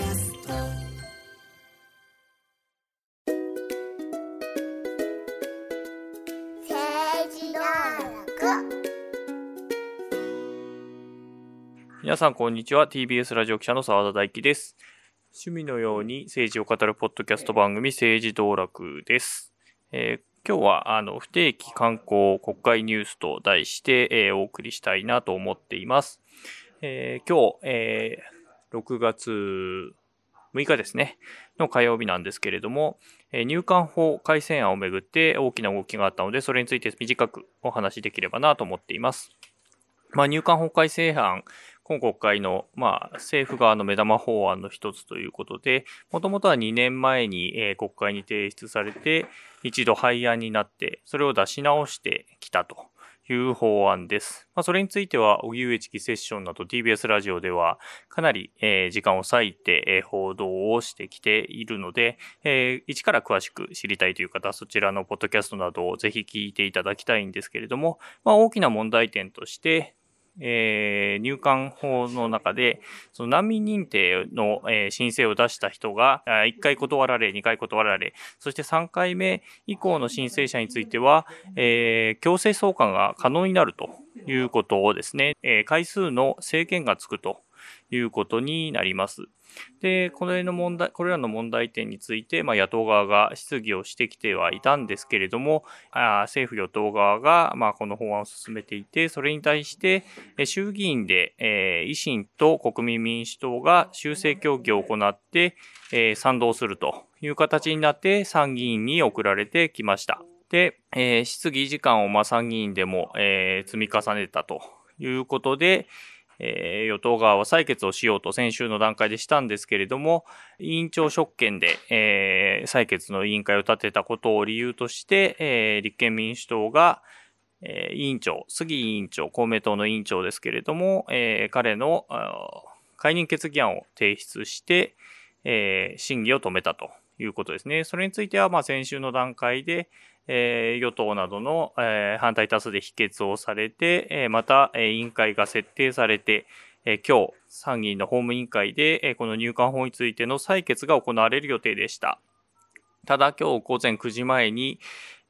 キャスト政治道楽皆さん、こんにちは。TBS ラジオ記者の澤田大樹です。趣味のように政治を語るポッドキャスト番組、政治道楽です。えー今日は、あの、不定期観光国会ニュースと題して、えーお送りしたいなと思っています。えー今日、えー6月6日ですね、の火曜日なんですけれども、え入管法改正案をめぐって大きな動きがあったので、それについて短くお話しできればなと思っています。まあ、入管法改正案、今国会の、まあ、政府側の目玉法案の一つということで、もともとは2年前に、え国会に提出されて、一度廃案になって、それを出し直してきたという法案です。まあ、それについては、荻上チキセッションなど TBS ラジオでは、かなり、えー時間を割いて、えー報道をしてきているので、えー一から詳しく知りたいという方、そちらのポッドキャストなどをぜひ聞いていただきたいんですけれども、まあ、大きな問題点として、えー入管法の中で、その難民認定の、えー申請を出した人が、1回断られ、2回断られ、そして3回目以降の申請者については、えー強制送還が可能になるということをですね、え回数の制限がつくということになります。で、これの問題、これらの問題点について、まあ、野党側が質疑をしてきてはいたんですけれども、あ政府与党側が、まあ、この法案を進めていて、それに対して、衆議院で、えー維新と国民民主党が修正協議を行って、えー賛同するという形になって参議院に送られてきました。で、えー質疑時間をまあ参議院でも、えー積み重ねたということで、え与党側は採決をしようと先週の段階でしたんですけれども、委員長職権で、えー採決の委員会を立てたことを理由として、えー立憲民主党が、えー委員長、杉委員長、公明党の委員長ですけれども、えー彼の解任決議案を提出して、えー審議を止めたということですね。それについては、まあ、先週の段階で、えー与党などの、えー反対多数で否決をされて、えーまた、えー委員会が設定されて、えー今日、参議院の法務委員会で、えーこの入管法についての採決が行われる予定でした。ただ、今日午前9時前に、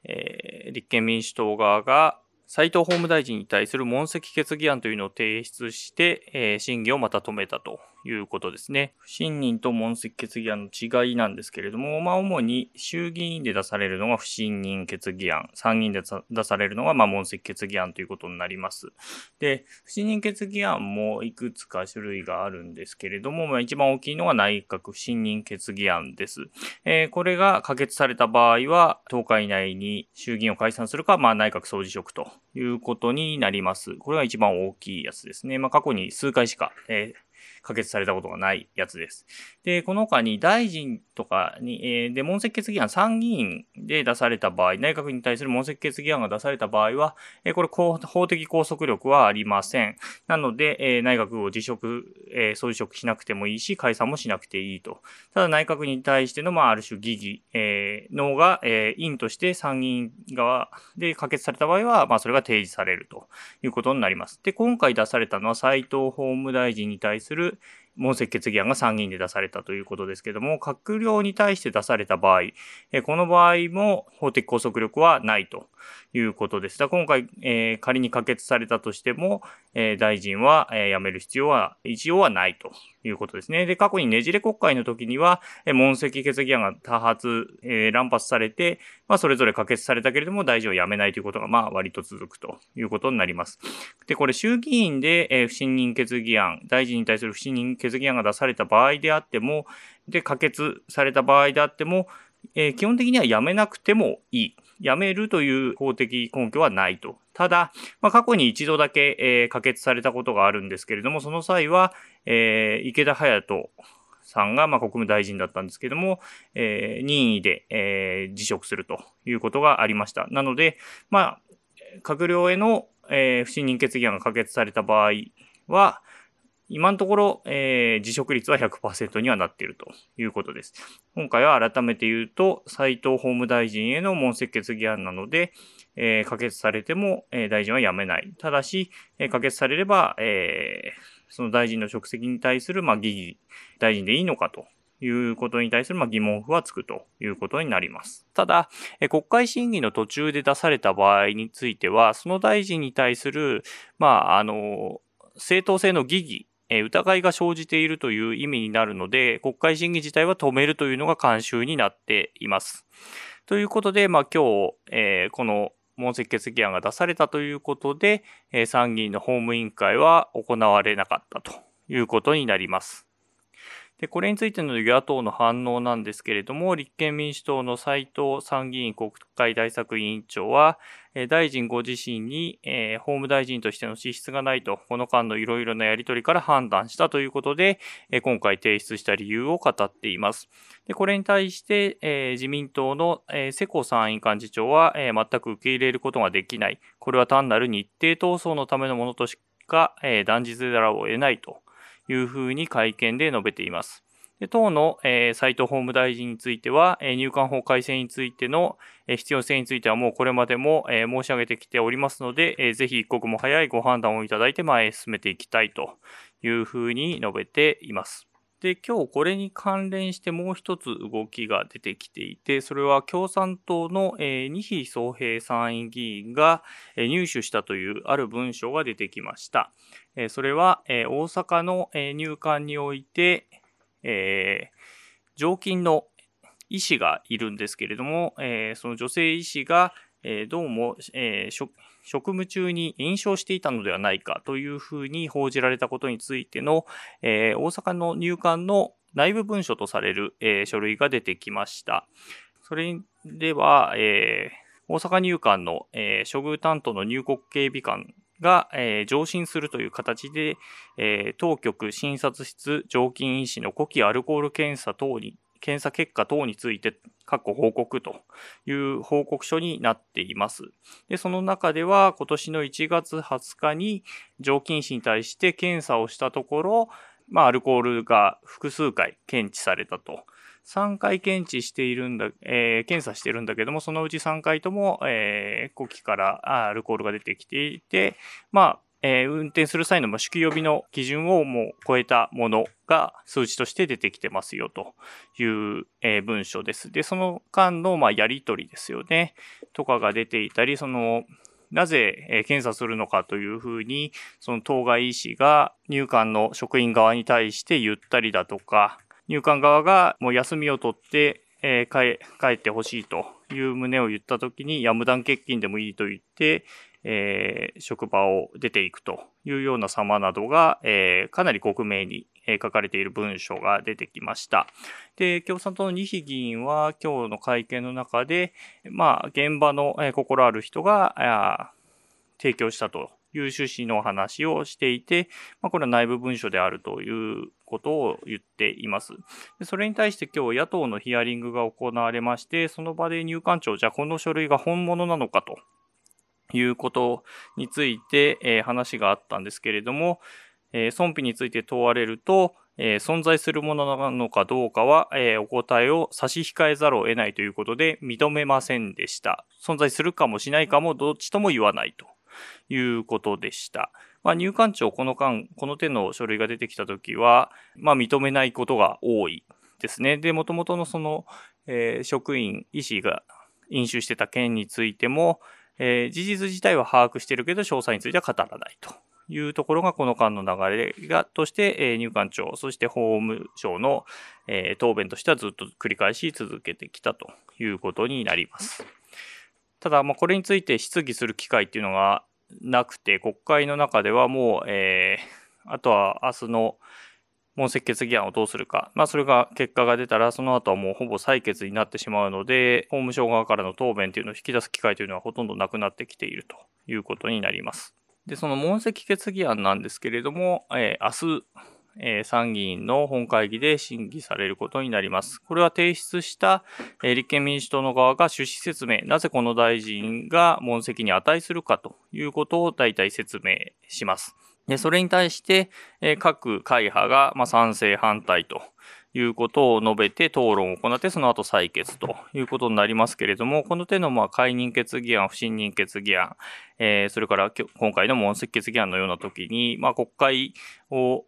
えー立憲民主党側が斉藤法務大臣に対する問責決議案というのを提出して、えー審議をまた止めたということですね。不信任と問責決議案の違いなんですけれども、まあ、主に衆議院で出されるのが不信任決議案、参議院で出されるのがまあ問責決議案ということになります。で、不信任決議案もいくつか種類があるんですけれども、まあ、一番大きいのが内閣不信任決議案です。えーこれが可決された場合は、10日以内に衆議院を解散するか、まあ、内閣総辞職ということになります。これが一番大きいやつですね。まあ、過去に数回しか、えー可決されたことがないやつです。で、この他に大臣とかに、えーで、問責決議案参議院で出された場合、内閣に対する問責決議案が出された場合は、えーこれ法的拘束力はありません。なので、えー内閣を辞職、えー総辞職しなくてもいいし、解散もしなくていいと。ただ内閣に対しての、まあ、ある種疑義、えーのが、えー、院として参議院側で可決された場合は、まあ、それが提示されるということになります。で、今回出されたのは斉藤法務大臣に対するする。問責決議案が参議院で出されたということですけども、閣僚に対して出された場合、えこの場合も法的拘束力はないということです。だ今回、えー仮に可決されたとしても、えー大臣は、えー辞める必要は一応はないということですね。で、過去にねじれ国会の時には、えー問責決議案が多発、えー乱発されて、まあ、それぞれ可決されたけれども、大臣を辞めないということが、まあ、割と続くということになります。で、これ、衆議院で、えー不信任決議案、大臣に対する不信任決議案が出された場合であっても、で、可決された場合であっても、えー基本的には辞めなくてもいい。辞めるという法的根拠はないと。ただ、まあ、過去に一度だけ、えー可決されたことがあるんですけれども、その際は、えー池田隼人さんが、まあ、国務大臣だったんですけども、えー任意で、えー辞職するということがありました。なので、まあ、閣僚への、えー不信任決議案が可決された場合は、今のところ、えー辞職率は100%にはなっているということです。今回は改めて言うと、斉藤法務大臣への問責決議案なので、えー可決されても、えー大臣は辞めない。ただし、えー可決されれば、えーその大臣の職責に対する、まあ、疑義、大臣でいいのかということに対する、ま、疑問符はつくということになります。ただ、国会審議の途中で出された場合については、その大臣に対する、まあ、あの、正当性の疑義、え疑いが生じているという意味になるので、国会審議自体は止めるというのが慣習になっています。ということで、まあ、今日、えー、この問責決議案が出されたということで、えー、参議院の法務委員会は行われなかったということになります。で、これについての与野党の反応なんですけれども、立憲民主党の斉藤参議院国会対策委員長は、大臣ご自身に、えー、法務大臣としての資質がないと、この間のいろいろなやり取りから判断したということで、えー、今回提出した理由を語っています。でこれに対して、えー、自民党の、えー、世耕参院幹事長は、えー、全く受け入れることができない。これは単なる日程闘争のためのものとしか、えー、断じざるを得ないというふうに会見で述べています。で党の、えー、斉藤法務大臣については、えー、入管法改正についての、えー、必要性についてはもうこれまでも、えー、申し上げてきておりますので、えー、ぜひ一刻も早いご判断をいただいて前へ進めていきたいというふうに述べています。で、今日これに関連してもう一つ動きが出てきていて、それは共産党の、えー、二比総平参院議員が、えー、入手したというある文章が出てきました。えー、それは、えー、大阪の、えー、入管において、えー、常勤の医師がいるんですけれども、えー、その女性医師が、えー、どうも、えー、職務中に炎症していたのではないかというふうに報じられたことについての、えー、大阪の入管の内部文書とされる、えー、書類が出てきました。それでは、えー、大阪入管の、えー、処遇担当の入国警備官が、えー、上申するという形で、えー、当局診察室常勤医師の呼気アルコール検査等に、検査結果等について、過去報告という報告書になっています。で、その中では、今年の1月20日に常勤医に対して検査をしたところ、まあ、アルコールが複数回検知されたと。3回検知しているんだ、えー、検査してるんだけども、そのうち3回とも、えー、呼気からアルコールが出てきていて、まあ、えー、運転する際の酒気帯びの基準をもう超えたものが数値として出てきてますよという、えー、文書です。で、その間の、まあ、やり取りですよね。とかが出ていたり、その、なぜ、え検査するのかというふうに、その当該医師が入管の職員側に対して言ったりだとか、入管側がもう休みを取って、えー、帰ってほしいという旨を言ったときに、や無断欠勤でもいいと言って、えー、職場を出ていくというような様などが、えー、かなり克明に書かれている文書が出てきました。で、共産党の二比議員は今日の会見の中で、まあ、現場の心ある人が提供したという趣旨の話をしていて、まあ、これは内部文書であるということを言っています。それに対して今日野党のヒアリングが行われまして、その場で入管庁、じゃあこの書類が本物なのかということについて、え、話があったんですけれども、え、損否について問われると、え、存在するものなのかどうかは、え、お答えを差し控えざるを得ないということで認めませんでした。存在するかもしないかもどっちとも言わないということでした。まあ、入管庁、この間、この手の書類が出てきたときは、まあ、認めないことが多いですね。で、もともとのその、えー、職員、医師が飲酒してた件についても、えー、事実自体は把握してるけど、詳細については語らないというところが、この間の流れが、として、えー、入管庁、そして法務省の、えー、答弁としてはずっと繰り返し続けてきたということになります。ただ、まあ、これについて質疑する機会っていうのがなくて、国会の中ではもう、えー、あとは明日の問責決議案をどうするか。まあ、それが結果が出たら、その後はもうほぼ採決になってしまうので、法務省側からの答弁というのを引き出す機会というのはほとんどなくなってきているということになります。で、その問責決議案なんですけれども、えー、明日、えー、参議院の本会議で審議されることになります。これは提出した、えー、立憲民主党の側が趣旨説明、なぜこの大臣が問責に値するかということを大体説明します。でそれに対して、え、各会派が、ま、賛成反対ということを述べて討論を行って、その後採決ということになりますけれども、この手のま解任決議案、不信任決議案、え、それから今回の問責決議案のような時に、ま、国会を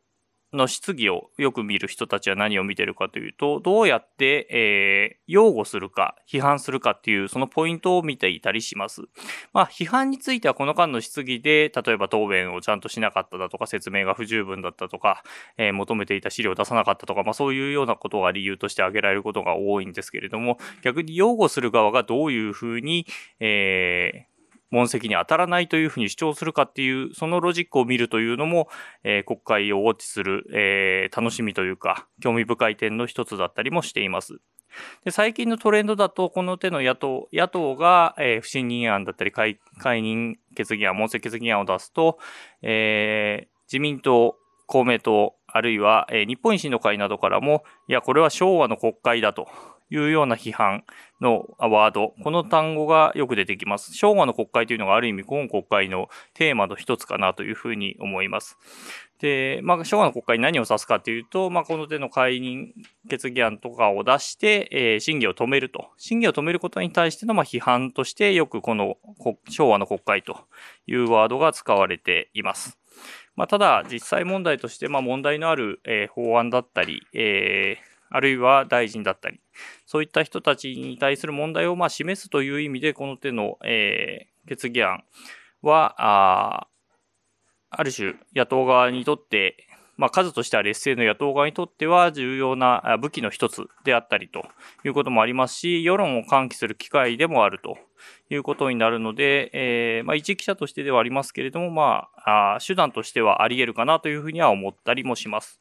の質疑をよく見る人たちは何を見てるかというと、どうやって、えー、擁護するか、批判するかっていう、そのポイントを見ていたりします。まあ、批判についてはこの間の質疑で、例えば答弁をちゃんとしなかっただとか、説明が不十分だったとか、えー、求めていた資料を出さなかったとか、まあ、そういうようなことが理由として挙げられることが多いんですけれども、逆に擁護する側がどういうふうに、えー、問責に当たらないというふうに主張するかっていう、そのロジックを見るというのも、えー、国会をウォッチする、えー、楽しみというか、興味深い点の一つだったりもしています。で最近のトレンドだと、この手の野党、野党が、えー、不信任案だったり解、解任決議案、問責決議案を出すと、え、自民党、公明党、あるいは、え、日本維新の会などからも、いや、これは昭和の国会だというような批判のワード、この単語がよく出てきます。昭和の国会というのがある意味今国会のテーマの一つかなというふうに思います。で、まあ、昭和の国会に何を指すかというと、まあ、この手の解任決議案とかを出して、えー、審議を止めると。審議を止めることに対しての、まあ、批判としてよくこの昭和の国会というワードが使われています。まあ、ただ、実際問題として、まあ、問題のある、えー、法案だったり、えーあるいは大臣だったり、そういった人たちに対する問題をまあ示すという意味で、この手の、えー、決議案は、あある種野党側にとって、まあ、数としては劣勢の野党側にとっては重要な武器の一つであったりということもありますし、世論を喚起する機会でもあるということになるので、えー、まあ、一記者としてではありますけれども、まあ、あ手段としてはあり得るかなというふうには思ったりもします。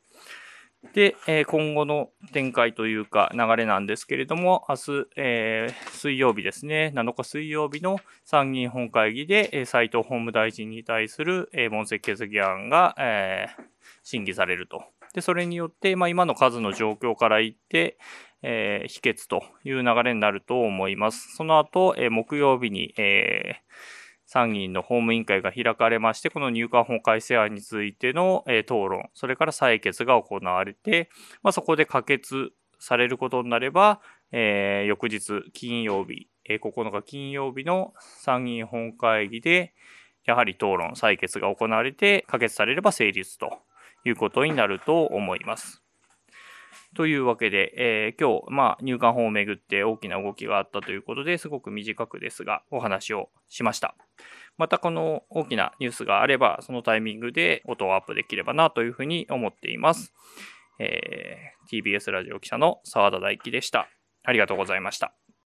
で、え今後の展開というか流れなんですけれども、明日、えー、水曜日ですね、7日水曜日の参議院本会議で、え斉藤法務大臣に対する、え問責決議案が、えー、審議されると。で、それによって、まあ、今の数の状況から言って、えー、否決という流れになると思います。その後、え木曜日に、えー参議院の法務委員会が開かれまして、この入管法改正案についての、え討論、それから採決が行われて、まあ、そこで可決されることになれば、えー、翌日金曜日、えー、9日金曜日の参議院本会議で、やはり討論、採決が行われて、可決されれば成立ということになると思います。というわけで、えー、今日、まあ、入管法をめぐって大きな動きがあったということですごく短くですが、お話をしました。またこの大きなニュースがあれば、そのタイミングで音をアップできればなというふうに思っています。えー、TBS ラジオ記者の澤田大樹でした。ありがとうございました。